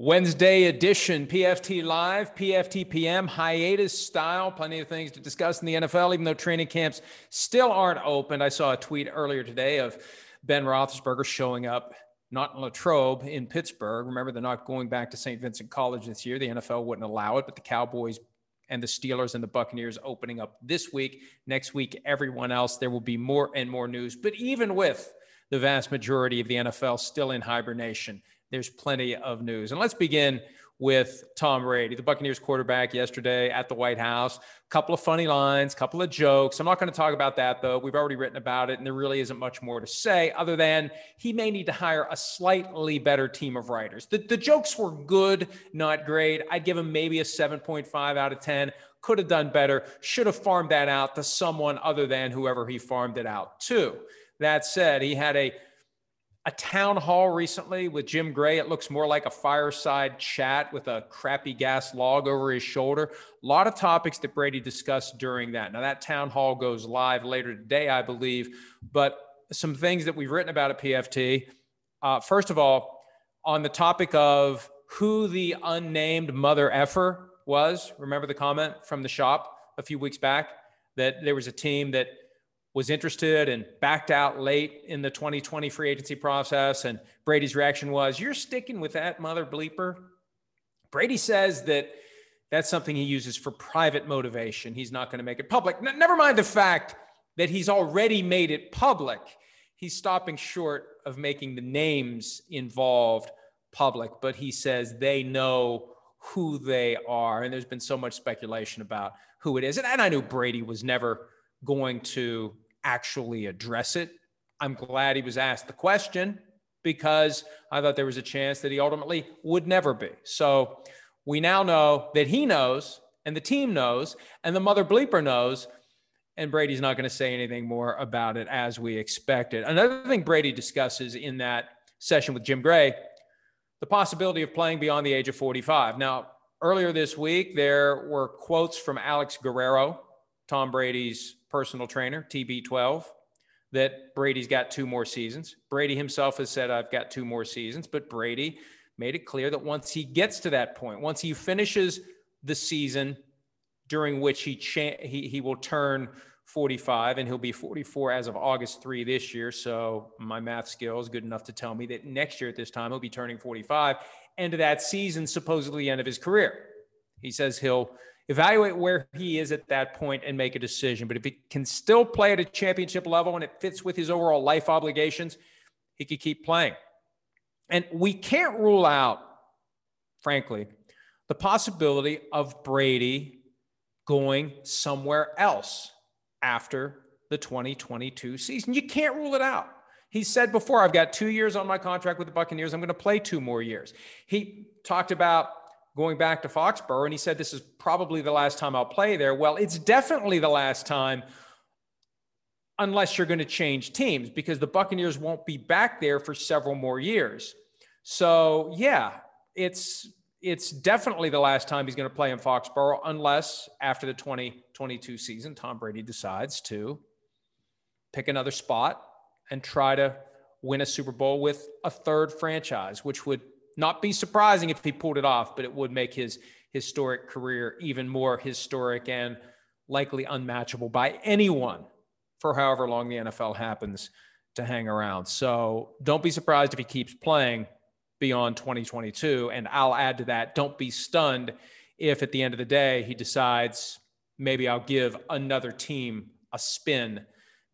Wednesday edition, PFT Live, PFT PM, hiatus style. Plenty of things to discuss in the NFL, even though training camps still aren't opened. I saw a tweet earlier today of Ben Roethlisberger showing up, not in Latrobe, in Pittsburgh. Remember, they're not going back to St. Vincent College this year. The NFL wouldn't allow it, but the Cowboys and the Steelers and the Buccaneers opening up this week. Next week, everyone else, there will be more and more news. But even with the vast majority of the NFL still in hibernation, there's plenty of news. And let's begin with Tom Brady, the Buccaneers quarterback yesterday at the White House. A couple of funny lines, a couple of jokes. I'm not going to talk about that though. We've already written about it and there really isn't much more to say other than he may need to hire a slightly better team of writers. The, the jokes were good, not great. I'd give him maybe a 7.5 out of 10. Could have done better. Should have farmed that out to someone other than whoever he farmed it out to. That said, he had a a town hall recently with Jim Gray. It looks more like a fireside chat with a crappy gas log over his shoulder. A lot of topics that Brady discussed during that. Now, that town hall goes live later today, I believe, but some things that we've written about at PFT. Uh, first of all, on the topic of who the unnamed mother effer was, remember the comment from the shop a few weeks back that there was a team that was interested and backed out late in the 2020 free agency process. And Brady's reaction was, You're sticking with that mother bleeper? Brady says that that's something he uses for private motivation. He's not going to make it public. N- never mind the fact that he's already made it public. He's stopping short of making the names involved public, but he says they know who they are. And there's been so much speculation about who it is. And, and I knew Brady was never going to actually address it. I'm glad he was asked the question because I thought there was a chance that he ultimately would never be. So we now know that he knows and the team knows and the mother bleeper knows. And Brady's not going to say anything more about it as we expected. Another thing Brady discusses in that session with Jim Gray the possibility of playing beyond the age of 45. Now, earlier this week, there were quotes from Alex Guerrero, Tom Brady's personal trainer, TB12, that Brady's got two more seasons. Brady himself has said, I've got two more seasons, but Brady made it clear that once he gets to that point, once he finishes the season during which he, cha- he, he will turn 45 and he'll be 44 as of August 3 this year. So my math skills good enough to tell me that next year at this time he'll be turning 45. End of that season, supposedly the end of his career. He says he'll evaluate where he is at that point and make a decision. But if he can still play at a championship level and it fits with his overall life obligations, he could keep playing. And we can't rule out, frankly, the possibility of Brady going somewhere else after the 2022 season. You can't rule it out. He said before, I've got two years on my contract with the Buccaneers. I'm going to play two more years. He talked about going back to Foxborough, and he said, This is probably the last time I'll play there. Well, it's definitely the last time unless you're going to change teams because the Buccaneers won't be back there for several more years. So, yeah, it's it's definitely the last time he's going to play in Foxborough unless after the 2022 season Tom Brady decides to pick another spot and try to win a Super Bowl with a third franchise, which would not be surprising if he pulled it off, but it would make his historic career even more historic and likely unmatchable by anyone for however long the NFL happens to hang around. So don't be surprised if he keeps playing beyond 2022. And I'll add to that don't be stunned if at the end of the day he decides maybe I'll give another team a spin.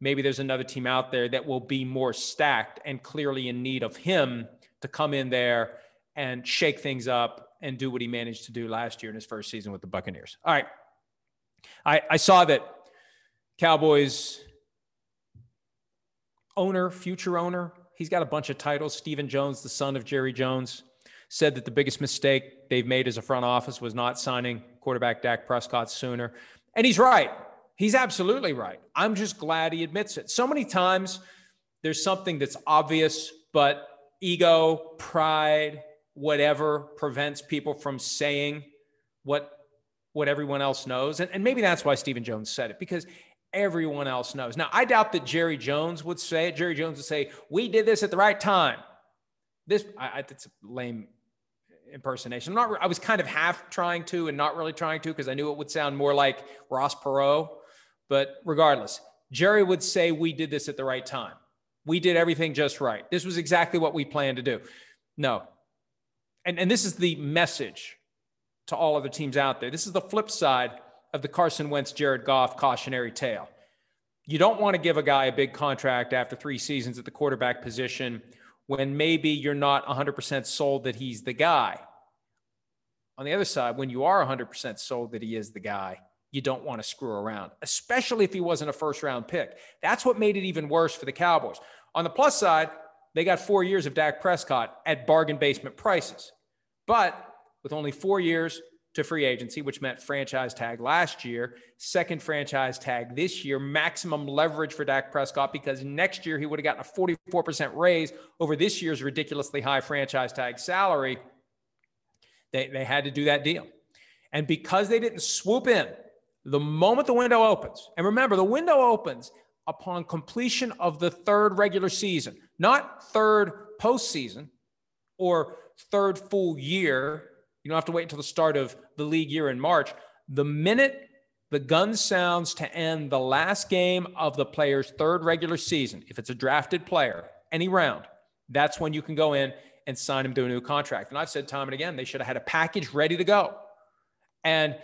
Maybe there's another team out there that will be more stacked and clearly in need of him to come in there and shake things up and do what he managed to do last year in his first season with the Buccaneers. All right. I, I saw that Cowboys owner, future owner, he's got a bunch of titles. Stephen Jones, the son of Jerry Jones, said that the biggest mistake they've made as a front office was not signing quarterback Dak Prescott sooner. And he's right. He's absolutely right. I'm just glad he admits it. So many times there's something that's obvious, but ego, pride, whatever prevents people from saying what what everyone else knows. And, and maybe that's why Stephen Jones said it, because everyone else knows. Now, I doubt that Jerry Jones would say it. Jerry Jones would say, We did this at the right time. This, I, it's a lame impersonation. I'm not, I was kind of half trying to and not really trying to because I knew it would sound more like Ross Perot. But regardless, Jerry would say, We did this at the right time. We did everything just right. This was exactly what we planned to do. No. And, and this is the message to all other teams out there. This is the flip side of the Carson Wentz, Jared Goff cautionary tale. You don't want to give a guy a big contract after three seasons at the quarterback position when maybe you're not 100% sold that he's the guy. On the other side, when you are 100% sold that he is the guy, you don't want to screw around, especially if he wasn't a first round pick. That's what made it even worse for the Cowboys. On the plus side, they got four years of Dak Prescott at bargain basement prices. But with only four years to free agency, which meant franchise tag last year, second franchise tag this year, maximum leverage for Dak Prescott because next year he would have gotten a 44% raise over this year's ridiculously high franchise tag salary. They, they had to do that deal. And because they didn't swoop in the moment the window opens, and remember, the window opens upon completion of the third regular season, not third postseason or third full year you don't have to wait until the start of the league year in March. The minute the gun sounds to end the last game of the player's third regular season, if it's a drafted player, any round, that's when you can go in and sign him to a new contract. And I've said time and again, they should have had a package ready to go. And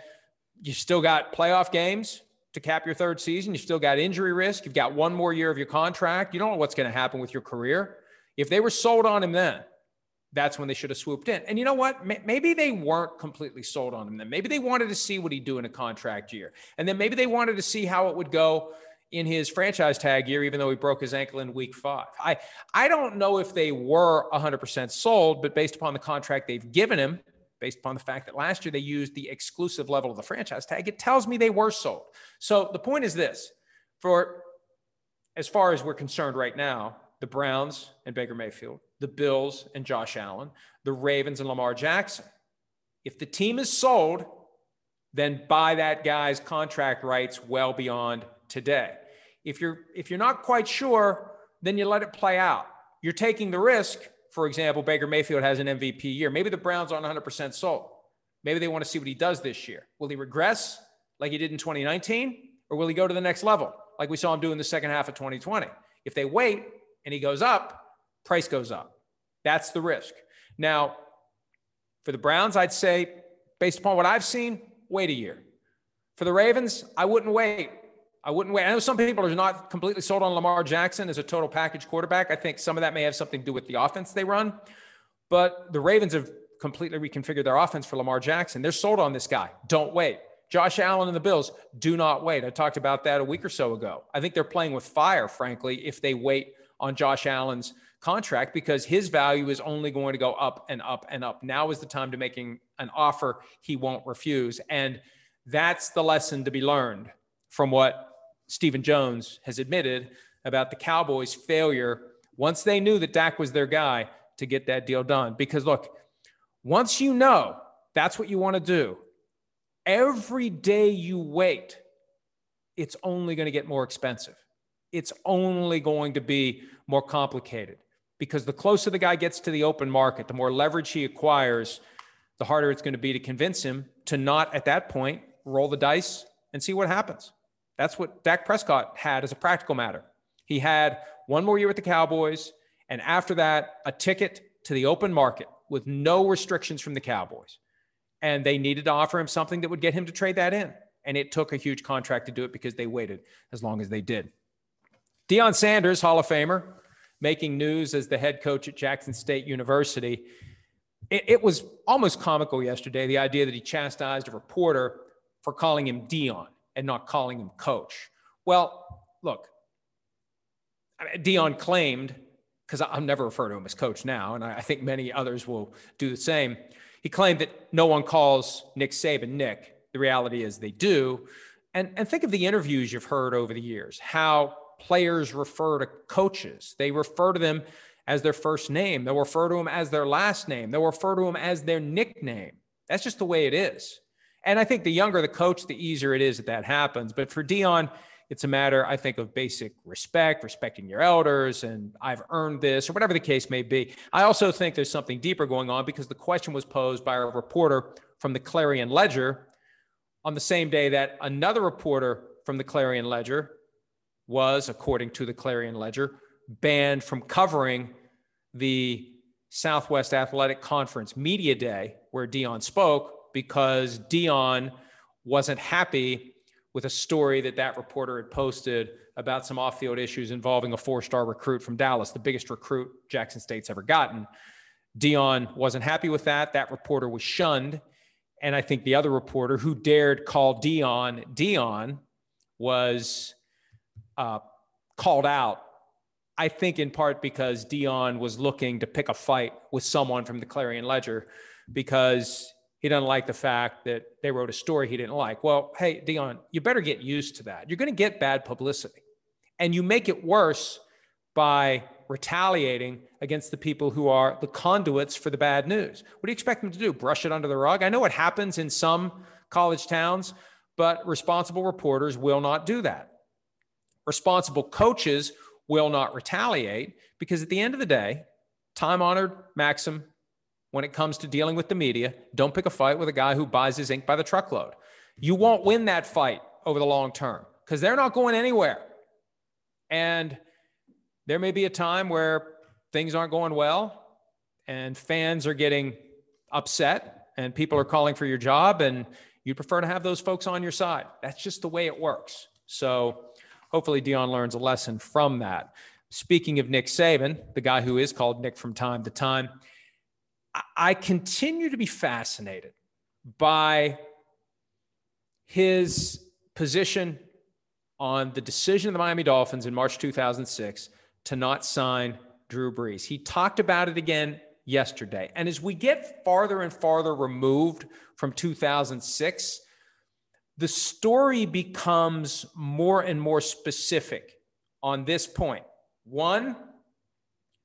you still got playoff games to cap your third season. You still got injury risk. You've got one more year of your contract. You don't know what's going to happen with your career. If they were sold on him then, that's when they should have swooped in. And you know what? Maybe they weren't completely sold on him then. Maybe they wanted to see what he'd do in a contract year. And then maybe they wanted to see how it would go in his franchise tag year, even though he broke his ankle in week five. I, I don't know if they were 100% sold, but based upon the contract they've given him, based upon the fact that last year they used the exclusive level of the franchise tag, it tells me they were sold. So the point is this for as far as we're concerned right now, the Browns and Baker Mayfield, the Bills and Josh Allen, the Ravens and Lamar Jackson. If the team is sold, then buy that guy's contract rights well beyond today. If you're if you're not quite sure, then you let it play out. You're taking the risk. For example, Baker Mayfield has an MVP year. Maybe the Browns aren't 100% sold. Maybe they want to see what he does this year. Will he regress like he did in 2019 or will he go to the next level like we saw him do in the second half of 2020? If they wait, and he goes up, price goes up. That's the risk. Now, for the Browns, I'd say, based upon what I've seen, wait a year. For the Ravens, I wouldn't wait. I wouldn't wait. I know some people are not completely sold on Lamar Jackson as a total package quarterback. I think some of that may have something to do with the offense they run. But the Ravens have completely reconfigured their offense for Lamar Jackson. They're sold on this guy. Don't wait. Josh Allen and the Bills do not wait. I talked about that a week or so ago. I think they're playing with fire, frankly, if they wait on Josh Allen's contract because his value is only going to go up and up and up. Now is the time to making an offer he won't refuse. And that's the lesson to be learned from what Stephen Jones has admitted about the Cowboys' failure once they knew that Dak was their guy to get that deal done. Because look, once you know that's what you want to do, every day you wait, it's only going to get more expensive it's only going to be more complicated because the closer the guy gets to the open market, the more leverage he acquires, the harder it's going to be to convince him to not at that point roll the dice and see what happens. That's what Dak Prescott had as a practical matter. He had one more year with the Cowboys, and after that, a ticket to the open market with no restrictions from the Cowboys. And they needed to offer him something that would get him to trade that in. And it took a huge contract to do it because they waited as long as they did. Deion Sanders, Hall of Famer, making news as the head coach at Jackson State University. It, it, was almost comical yesterday, the idea that he chastised a reporter for calling him Deion and not calling him coach. Well, look, Deion claimed because I'll never refer to him as coach now, and I think many others will do the same. He claimed that no one calls Nick Saban Nick. The reality is they do. And, and think of the interviews you've heard over the years, how players refer to coaches. They refer to them as their first name, they'll refer to them as their last name, they'll refer to them as their nickname. That's just the way it is. And I think the younger the coach, the easier it is that that happens. But for Deion, it's a matter, I think, of basic respect, respecting your elders, and I've earned this, or whatever the case may be. I also think there's something deeper going on because the question was posed by a reporter from the Clarion Ledger on the same day that another reporter from the Clarion Ledger was, according to the Clarion Ledger, banned from covering the Southwest Athletic Conference Media Day where Deion spoke because Deion wasn't happy with a story that that reporter had posted about some off-field issues involving a four-star recruit from Dallas, the biggest recruit Jackson State's ever gotten. Deion wasn't happy with that. That reporter was shunned, and I think the other reporter who dared call Deion Deion was uh, called out. I think in part because Deion was looking to pick a fight with someone from the Clarion Ledger because he doesn't like the fact that they wrote a story he didn't like. Well, hey, Deion, you better get used to that. You're going to get bad publicity. And you make it worse by retaliating against the people who are the conduits for the bad news. What do you expect them to do? Brush it under the rug? I know it happens in some college towns, but responsible reporters will not do that. Responsible coaches will not retaliate because at the end of the day, time honored maxim when it comes to dealing with the media. Don't pick a fight with a guy who buys his ink by the truckload. You won't win that fight over the long term because they're not going anywhere. And there may be a time where things aren't going well and fans are getting upset and people are calling for your job and you prefer to have those folks on your side. That's just the way it works. So hopefully Deion learns a lesson from that. Speaking of Nick Saban, the guy who is called Nick from time to time, I continue to be fascinated by his position on the decision of the Miami Dolphins in March 2006 to not sign Drew Brees. He talked about it again yesterday. And as we get farther and farther removed from 2006, the story becomes more and more specific on this point. One,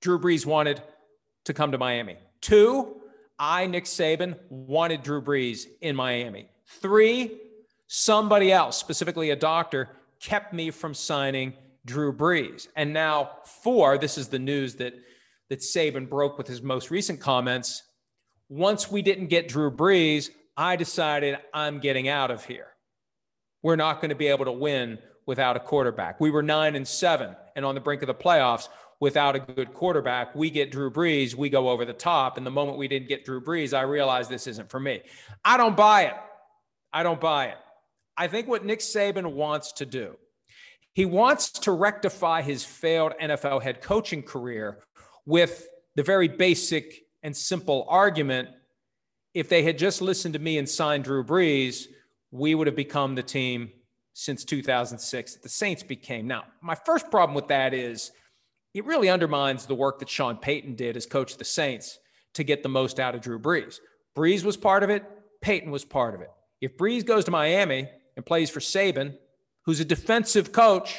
Drew Brees wanted to come to Miami. Two, I, Nick Saban, wanted Drew Brees in Miami. Three, somebody else, specifically a doctor, kept me from signing Drew Brees. And now, four, this is the news that, that Saban broke with his most recent comments. Once we didn't get Drew Brees, I decided I'm getting out of here. We're not going to be able to win without a quarterback. We were nine and seven and on the brink of the playoffs without a good quarterback. We get Drew Brees, we go over the top. And the moment we didn't get Drew Brees, I realized this isn't for me. I don't buy it. I don't buy it. I think what Nick Saban wants to do, he wants to rectify his failed NFL head coaching career with the very basic and simple argument if they had just listened to me and signed Drew Brees, we would have become the team since 2006 that the Saints became. Now, my first problem with that is it really undermines the work that Sean Payton did as coach of the Saints to get the most out of Drew Brees. Brees was part of it, Payton was part of it. If Brees goes to Miami and plays for Saban, who's a defensive coach,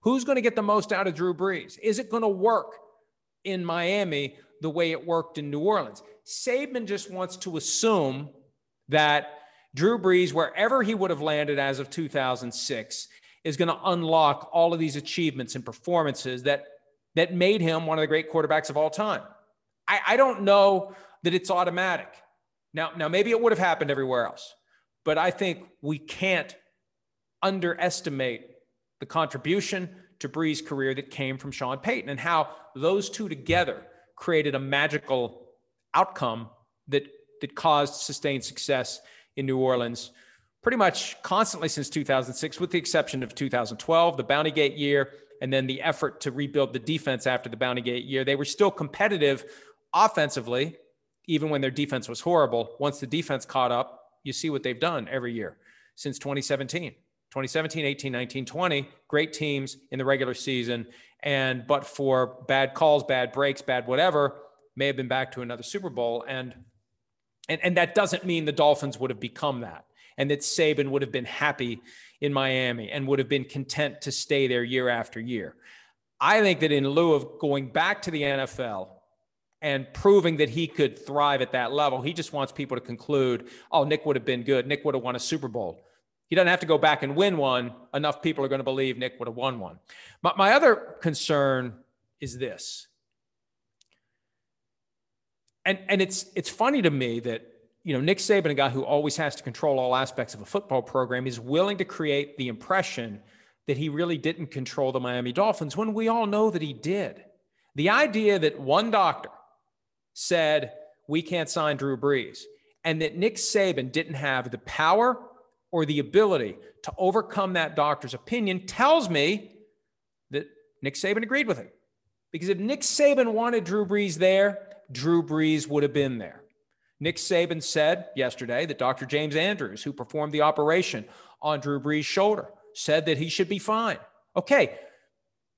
who's going to get the most out of Drew Brees? Is it going to work in Miami the way it worked in New Orleans? Saban just wants to assume that Drew Brees, wherever he would have landed as of 2006, is going to unlock all of these achievements and performances that that made him one of the great quarterbacks of all time. I, I don't know that it's automatic. Now, now maybe it would have happened everywhere else, but I think we can't underestimate the contribution to Brees' career that came from Sean Payton and how those two together created a magical outcome that that caused sustained success in New Orleans pretty much constantly since 2006 with the exception of 2012 the bounty gate year and then the effort to rebuild the defense after the Bounty Gate year. They were still competitive offensively, even when their defense was horrible. Once the defense caught up, you see what they've done every year since 2017. 2017, 18, 19, 20, great teams in the regular season And but for bad calls, bad breaks, bad whatever, may have been back to another Super Bowl. And and, and that doesn't mean the Dolphins would have become that and that Saban would have been happy in Miami and would have been content to stay there year after year. I think that in lieu of going back to the NFL and proving that he could thrive at that level, he just wants people to conclude, oh, Nick would have been good. Nick would have won a Super Bowl. He doesn't have to go back and win one. Enough people are going to believe Nick would have won one. My, my other concern is this. And, and it's, it's funny to me that you know, Nick Saban, a guy who always has to control all aspects of a football program, is willing to create the impression that he really didn't control the Miami Dolphins when we all know that he did. The idea that one doctor said, we can't sign Drew Brees, and that Nick Saban didn't have the power or the ability to overcome that doctor's opinion tells me that Nick Saban agreed with it. Because if Nick Saban wanted Drew Brees there, Drew Brees would have been there. Nick Saban said yesterday that Dr. James Andrews, who performed the operation on Drew Brees' shoulder, said that he should be fine. Okay,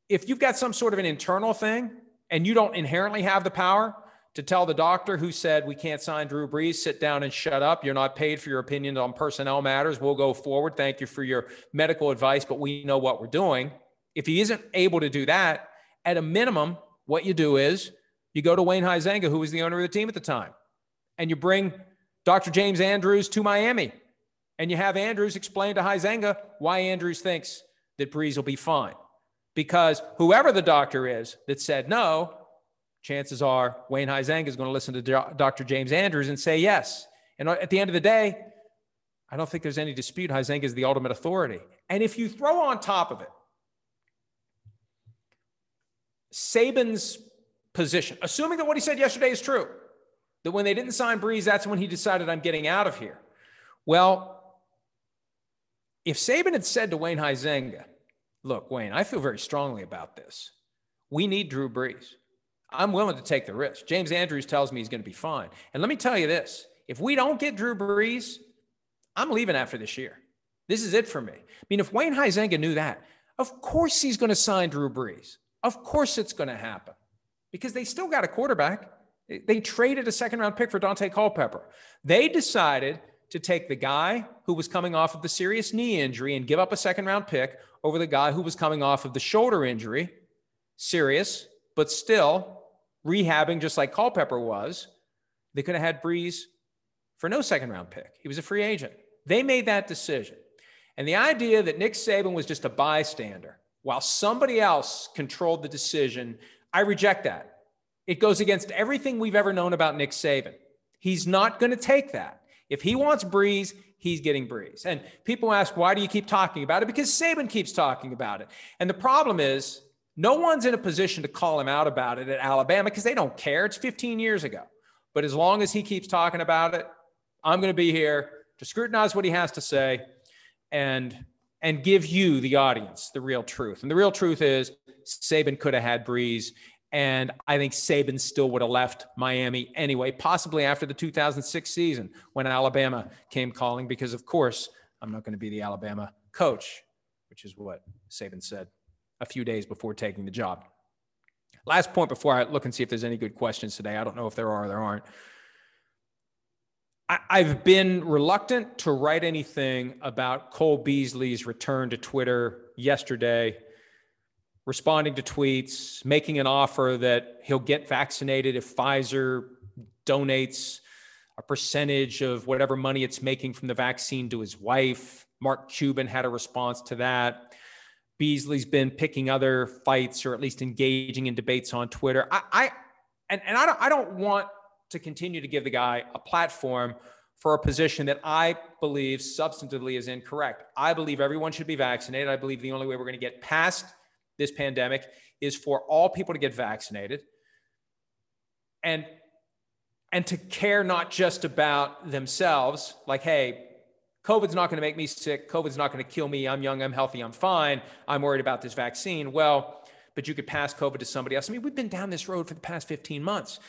if you've got some sort of an internal thing and you don't inherently have the power to tell the doctor who said we can't sign Drew Brees, sit down and shut up. You're not paid for your opinion on personnel matters. We'll go forward. Thank you for your medical advice, but we know what we're doing. If he isn't able to do that, at a minimum, what you do is you go to Wayne Huizenga, who was the owner of the team at the time and you bring Dr. James Andrews to Miami and you have Andrews explain to Huizenga why Andrews thinks that Brees will be fine. Because whoever the doctor is that said no, chances are Wayne Huizenga is going to listen to Dr. James Andrews and say yes. And at the end of the day, I don't think there's any dispute. Huizenga is the ultimate authority. And if you throw on top of it Saban's position, assuming that what he said yesterday is true, that when they didn't sign Brees, that's when he decided I'm getting out of here. Well, if Saban had said to Wayne Huizenga, look, Wayne, I feel very strongly about this. We need Drew Brees. I'm willing to take the risk. James Andrews tells me he's going to be fine. And let me tell you this if we don't get Drew Brees, I'm leaving after this year. This is it for me. I mean, if Wayne Huizenga knew that, of course he's going to sign Drew Brees. Of course it's going to happen because they still got a quarterback. They traded a second round pick for Daunte Culpepper. They decided to take the guy who was coming off of the serious knee injury and give up a second round pick over the guy who was coming off of the shoulder injury, serious, but still rehabbing just like Culpepper was. They could have had Brees for no second round pick. He was a free agent. They made that decision. And the idea that Nick Saban was just a bystander while somebody else controlled the decision, I reject that. It goes against everything we've ever known about Nick Saban. He's not going to take that. If he wants Brees, he's getting Brees. And people ask, why do you keep talking about it? Because Saban keeps talking about it. And the problem is, no one's in a position to call him out about it at Alabama because they don't care. It's 15 years ago. But as long as he keeps talking about it, I'm going to be here to scrutinize what he has to say and and give you the audience the real truth. And the real truth is Saban could have had Brees. and I think Saban still would have left Miami anyway, possibly after the 2006 season when Alabama came calling, because of course, I'm not going to be the Alabama coach, which is what Saban said a few days before taking the job. Last point before I look and see if there's any good questions today. I don't know if there are or there aren't. I've been reluctant to write anything about Cole Beasley's return to Twitter yesterday responding to tweets, making an offer that he'll get vaccinated if Pfizer donates a percentage of whatever money it's making from the vaccine to his wife. Mark Cuban had a response to that. Beasley's been picking other fights or at least engaging in debates on Twitter. I, I and, and I don't I don't want to continue to give the guy a platform for a position that I believe substantively is incorrect. I believe everyone should be vaccinated. I believe the only way we're going to get past this pandemic is for all people to get vaccinated and and to care not just about themselves like hey covid's not going to make me sick covid's not going to kill me i'm young i'm healthy i'm fine i'm worried about this vaccine. Well but you could pass covid to somebody else. I mean we've been down this road for the past 15 months.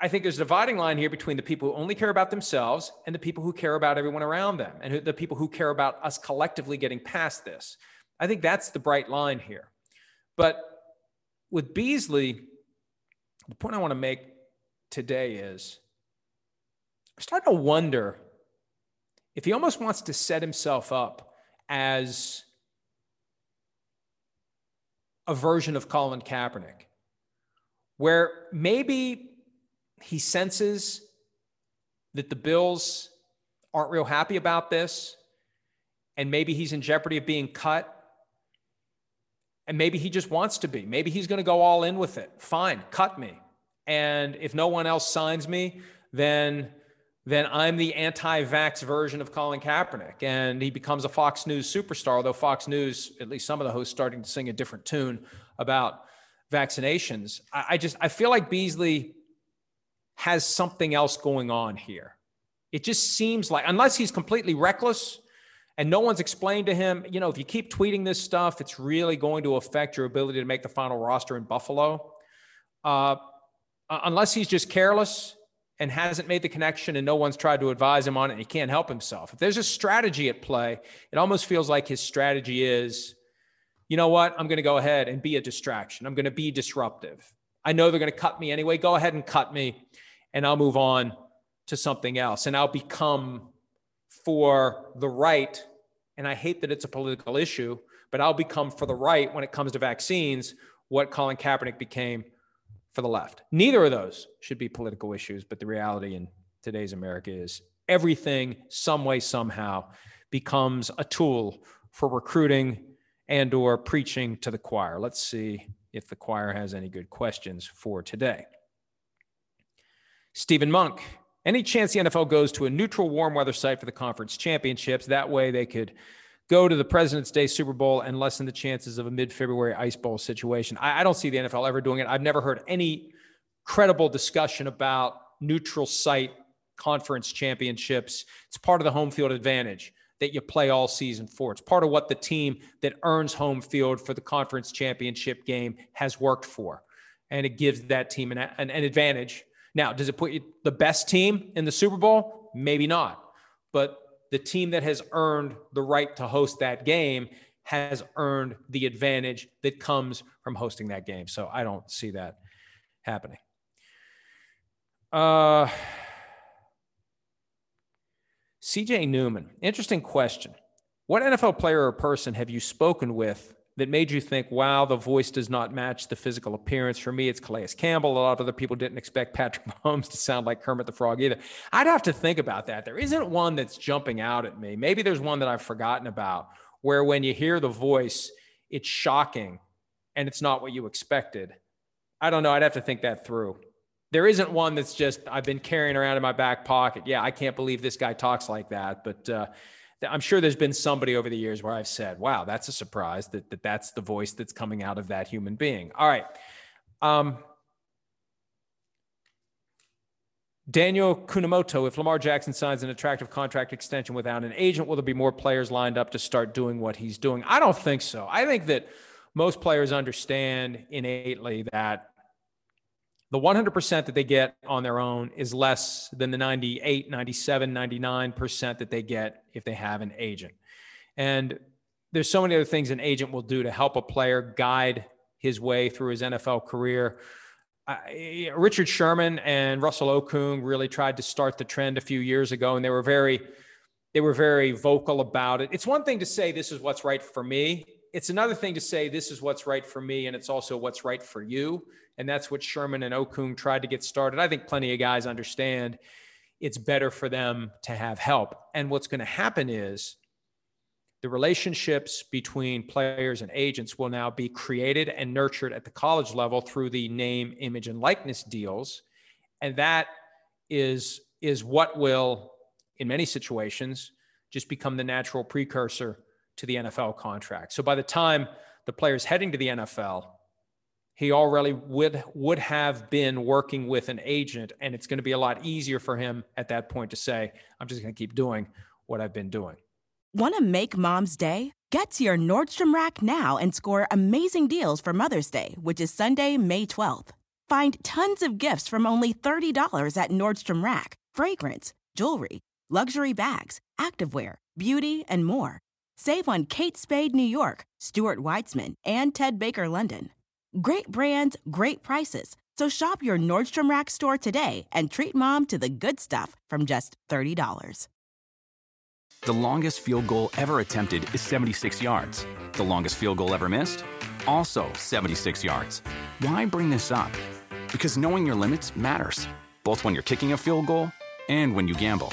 I think there's a dividing line here between the people who only care about themselves and the people who care about everyone around them and the people who care about us collectively getting past this. I think that's the bright line here. But with Beasley, the point I want to make today is I'm starting to wonder if he almost wants to set himself up as a version of Colin Kaepernick, where maybe he senses that the Bills aren't real happy about this, and maybe he's in jeopardy of being cut. And maybe he just wants to be. Maybe he's going to go all in with it. Fine, cut me. And if no one else signs me, then then I'm the anti-vax version of Colin Kaepernick, and he becomes a Fox News superstar. Although Fox News, at least some of the hosts, starting to sing a different tune about vaccinations. I, I just I feel like Beasley has something else going on here. It just seems like unless he's completely reckless and no one's explained to him, you know, if you keep tweeting this stuff, it's really going to affect your ability to make the final roster in Buffalo. Uh, unless he's just careless and hasn't made the connection and no one's tried to advise him on it and he can't help himself. If there's a strategy at play, it almost feels like his strategy is, you know what, I'm going to go ahead and be a distraction. I'm going to be disruptive. I know they're going to cut me anyway. Go ahead and cut me and I'll move on to something else and I'll become for the right. And I hate that it's a political issue, but I'll become for the right when it comes to vaccines what Colin Kaepernick became for the left. Neither of those should be political issues, but the reality in today's America is everything, some way, somehow, becomes a tool for recruiting and or preaching to the choir. Let's see if the choir has any good questions for today. Stephen Monk, any chance the NFL goes to a neutral warm weather site for the conference championships? That way they could go to the President's Day Super Bowl and lessen the chances of a mid February Ice Bowl situation. I, I, don't see the NFL ever doing it. I've never heard any credible discussion about neutral site conference championships. It's part of the home field advantage that you play all season for. It's part of what the team that earns home field for the conference championship game has worked for. And it gives that team an, an, an advantage. Now, does it put you the best team in the Super Bowl? Maybe not. But the team that has earned the right to host that game has earned the advantage that comes from hosting that game. So I don't see that happening. Uh, CJ Newman, interesting question. What NFL player or person have you spoken with that made you think, wow, the voice does not match the physical appearance. For me, it's Calais Campbell. A lot of other people didn't expect Patrick Mahomes to sound like Kermit the Frog either. I'd have to think about that. There isn't one that's jumping out at me. Maybe there's one that I've forgotten about where when you hear the voice, it's shocking and it's not what you expected. I don't know. I'd have to think that through. There isn't one that's just I've been carrying around in my back pocket. Yeah, I can't believe this guy talks like that. But uh, I'm sure there's been somebody over the years where I've said, wow, that's a surprise that, that that's the voice that's coming out of that human being. All right. Um, Daniel Kunamoto, if Lamar Jackson signs an attractive contract extension without an agent, will there be more players lined up to start doing what he's doing? I don't think so. I think that most players understand innately that the 100% that they get on their own is less than the 98, 97, 99% that they get if they have an agent. And there's so many other things an agent will do to help a player guide his way through his NFL career. Uh, Richard Sherman and Russell Okung really tried to start the trend a few years ago, and they were very, they were very vocal about it. It's one thing to say this is what's right for me. It's another thing to say this is what's right for me, and it's also what's right for you. And that's what Sherman and Okung tried to get started. I think plenty of guys understand it's better for them to have help. And what's going to happen is the relationships between players and agents will now be created and nurtured at the college level through the name, image, and likeness deals. And that is, is what will, in many situations, just become the natural precursor to the NFL contract. So by the time the player's heading to the NFL, he already would would have been working with an agent and it's going to be a lot easier for him at that point to say i'm just going to keep doing what i've been doing. Want to make mom's day? Get to your nordstrom rack now and score amazing deals for mother's day which is sunday may 12th find tons of gifts from only $30 at nordstrom rack. Fragrance jewelry luxury bags activewear beauty and more save on kate spade new york stuart weitzman and ted baker london Great brands, great prices. So shop your Nordstrom Rack store today and treat mom to the good stuff from just $30. The longest field goal ever attempted is 76 yards. The longest field goal ever missed? Also 76 yards. Why bring this up? Because knowing your limits matters, both when you're kicking a field goal and when you gamble.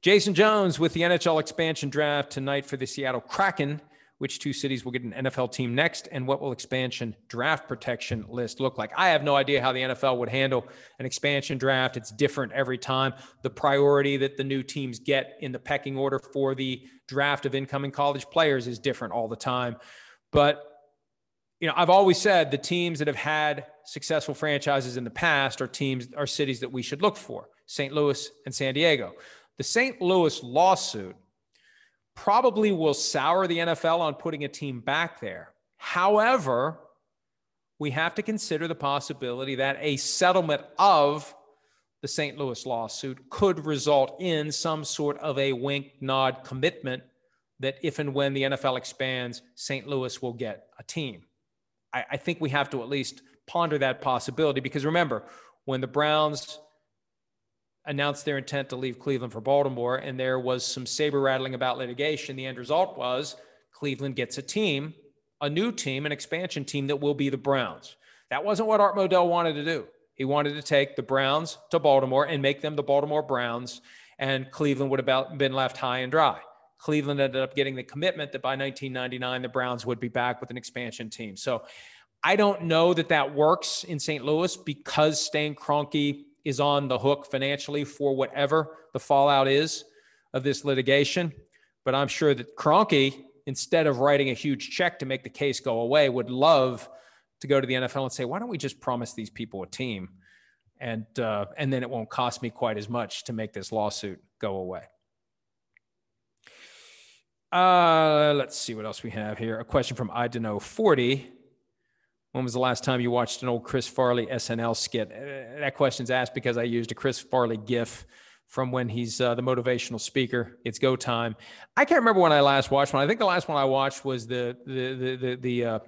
Jason Jones with the NHL expansion draft tonight for the Seattle Kraken. Which two cities will get an NFL team next, and what will expansion draft protection list look like? I have no idea how the NFL would handle an expansion draft. It's different every time. The priority that the new teams get in the pecking order for the draft of incoming college players is different all the time. But you know, I've always said the teams that have had successful franchises in the past are teams are cities that we should look for. St. Louis and San Diego. The St. Louis lawsuit probably will sour the NFL on putting a team back there. However, we have to consider the possibility that a settlement of the St. Louis lawsuit could result in some sort of a wink, nod commitment that if and when the NFL expands, St. Louis will get a team. I, I think we have to at least ponder that possibility because remember, when the Browns announced their intent to leave Cleveland for Baltimore, and there was some saber rattling about litigation. The end result was Cleveland gets a team, a new team, an expansion team that will be the Browns. That wasn't what Art Modell wanted to do. He wanted to take the Browns to Baltimore and make them the Baltimore Browns, and Cleveland would have been left high and dry. Cleveland ended up getting the commitment that by 1999, the Browns would be back with an expansion team. So I don't know that that works in St. Louis because Stan Kroenke is on the hook financially for whatever the fallout is of this litigation. But I'm sure that Kroenke, instead of writing a huge check to make the case go away, would love to go to the NFL and say, why don't we just promise these people a team? And, uh, and then it won't cost me quite as much to make this lawsuit go away. Uh, let's see what else we have here. A question from I don't know 40 when was the last time you watched an old Chris Farley SNL skit? Uh, that question's asked because I used a Chris Farley GIF from when he's uh, the motivational speaker. It's go time. I can't remember when I last watched one. I think the last one I watched was the the the the, the uh,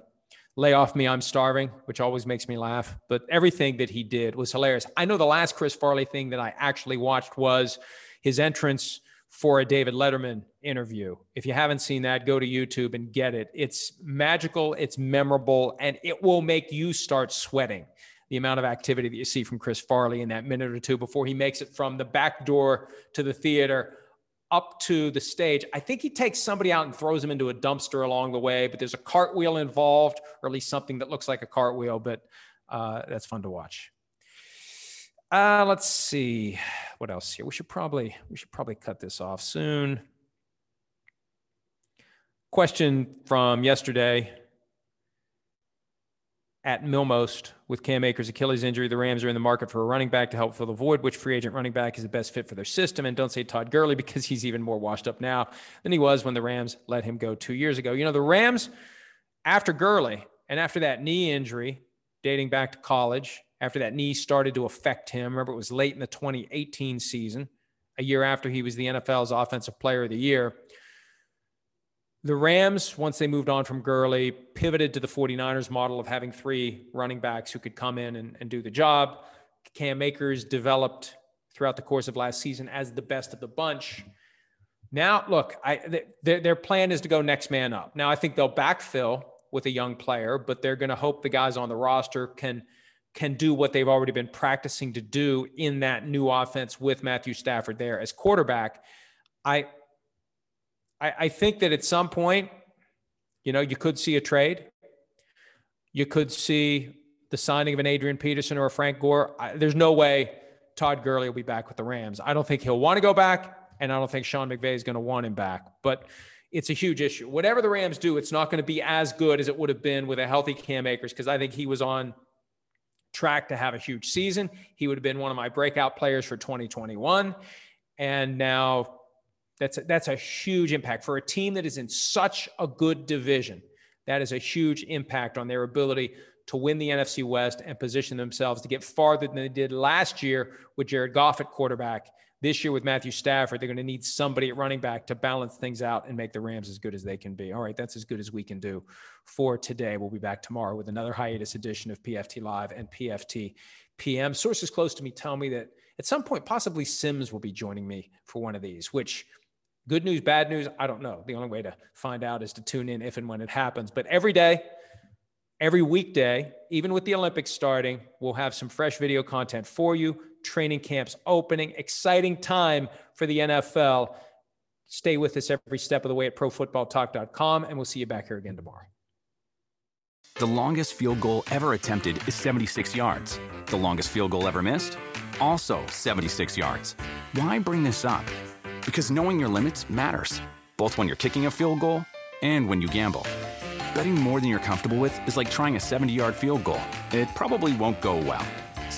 lay off me, I'm starving, which always makes me laugh. But everything that he did was hilarious. I know the last Chris Farley thing that I actually watched was his entrance for a David Letterman interview. If you haven't seen that, go to YouTube and get it. It's magical, it's memorable, and it will make you start sweating the amount of activity that you see from Chris Farley in that minute or two before he makes it from the back door to the theater up to the stage. I think he takes somebody out and throws him into a dumpster along the way, but there's a cartwheel involved, or at least something that looks like a cartwheel, but uh, that's fun to watch. Uh, let's see what else here. We should probably we should probably cut this off soon. Question from yesterday at Milmost with Cam Akers' Achilles injury. The Rams are in the market for a running back to help fill the void. Which free agent running back is the best fit for their system? And don't say Todd Gurley because he's even more washed up now than he was when the Rams let him go two years ago. You know, the Rams, after Gurley and after that knee injury dating back to college, after that knee started to affect him. Remember, it was late in the 2018 season, a year after he was the NFL's Offensive Player of the Year. The Rams, once they moved on from Gurley, pivoted to the 49ers model of having three running backs who could come in and, and do the job. Cam Akers developed throughout the course of last season as the best of the bunch. Now, look, I, their plan is to go next man up. Now, I think they'll backfill with a young player, but they're going to hope the guys on the roster can – can do what they've already been practicing to do in that new offense with Matthew Stafford there as quarterback. I, I, I think that at some point, you know, you could see a trade. You could see the signing of an Adrian Peterson or a Frank Gore. I, there's no way Todd Gurley will be back with the Rams. I don't think he'll want to go back, and I don't think Sean McVay is going to want him back. But it's a huge issue. Whatever the Rams do, it's not going to be as good as it would have been with a healthy Cam Akers because I think he was on track to have a huge season. He would have been one of my breakout players for 2021. And now that's a, that's a huge impact for a team that is in such a good division. That is a huge impact on their ability to win the NFC West and position themselves to get farther than they did last year with Jared Goff at quarterback. This year with Matthew Stafford, they're going to need somebody at running back to balance things out and make the Rams as good as they can be. All right, that's as good as we can do for today. We'll be back tomorrow with another hiatus edition of PFT Live and PFT PM. Sources close to me tell me that at some point, possibly Simms will be joining me for one of these, which good news, bad news, I don't know. The only way to find out is to tune in if and when it happens. But every day, every weekday, even with the Olympics starting, we'll have some fresh video content for you. Training camps opening, exciting time for the NFL. Stay with us every step of the way at profootballtalk.com, and we'll see you back here again tomorrow. The longest field goal ever attempted is 76 yards. The longest field goal ever missed? Also 76 yards. Why bring this up? Because knowing your limits matters, both when you're kicking a field goal and when you gamble. Betting more than you're comfortable with is like trying a 70 yard field goal. It probably won't go well.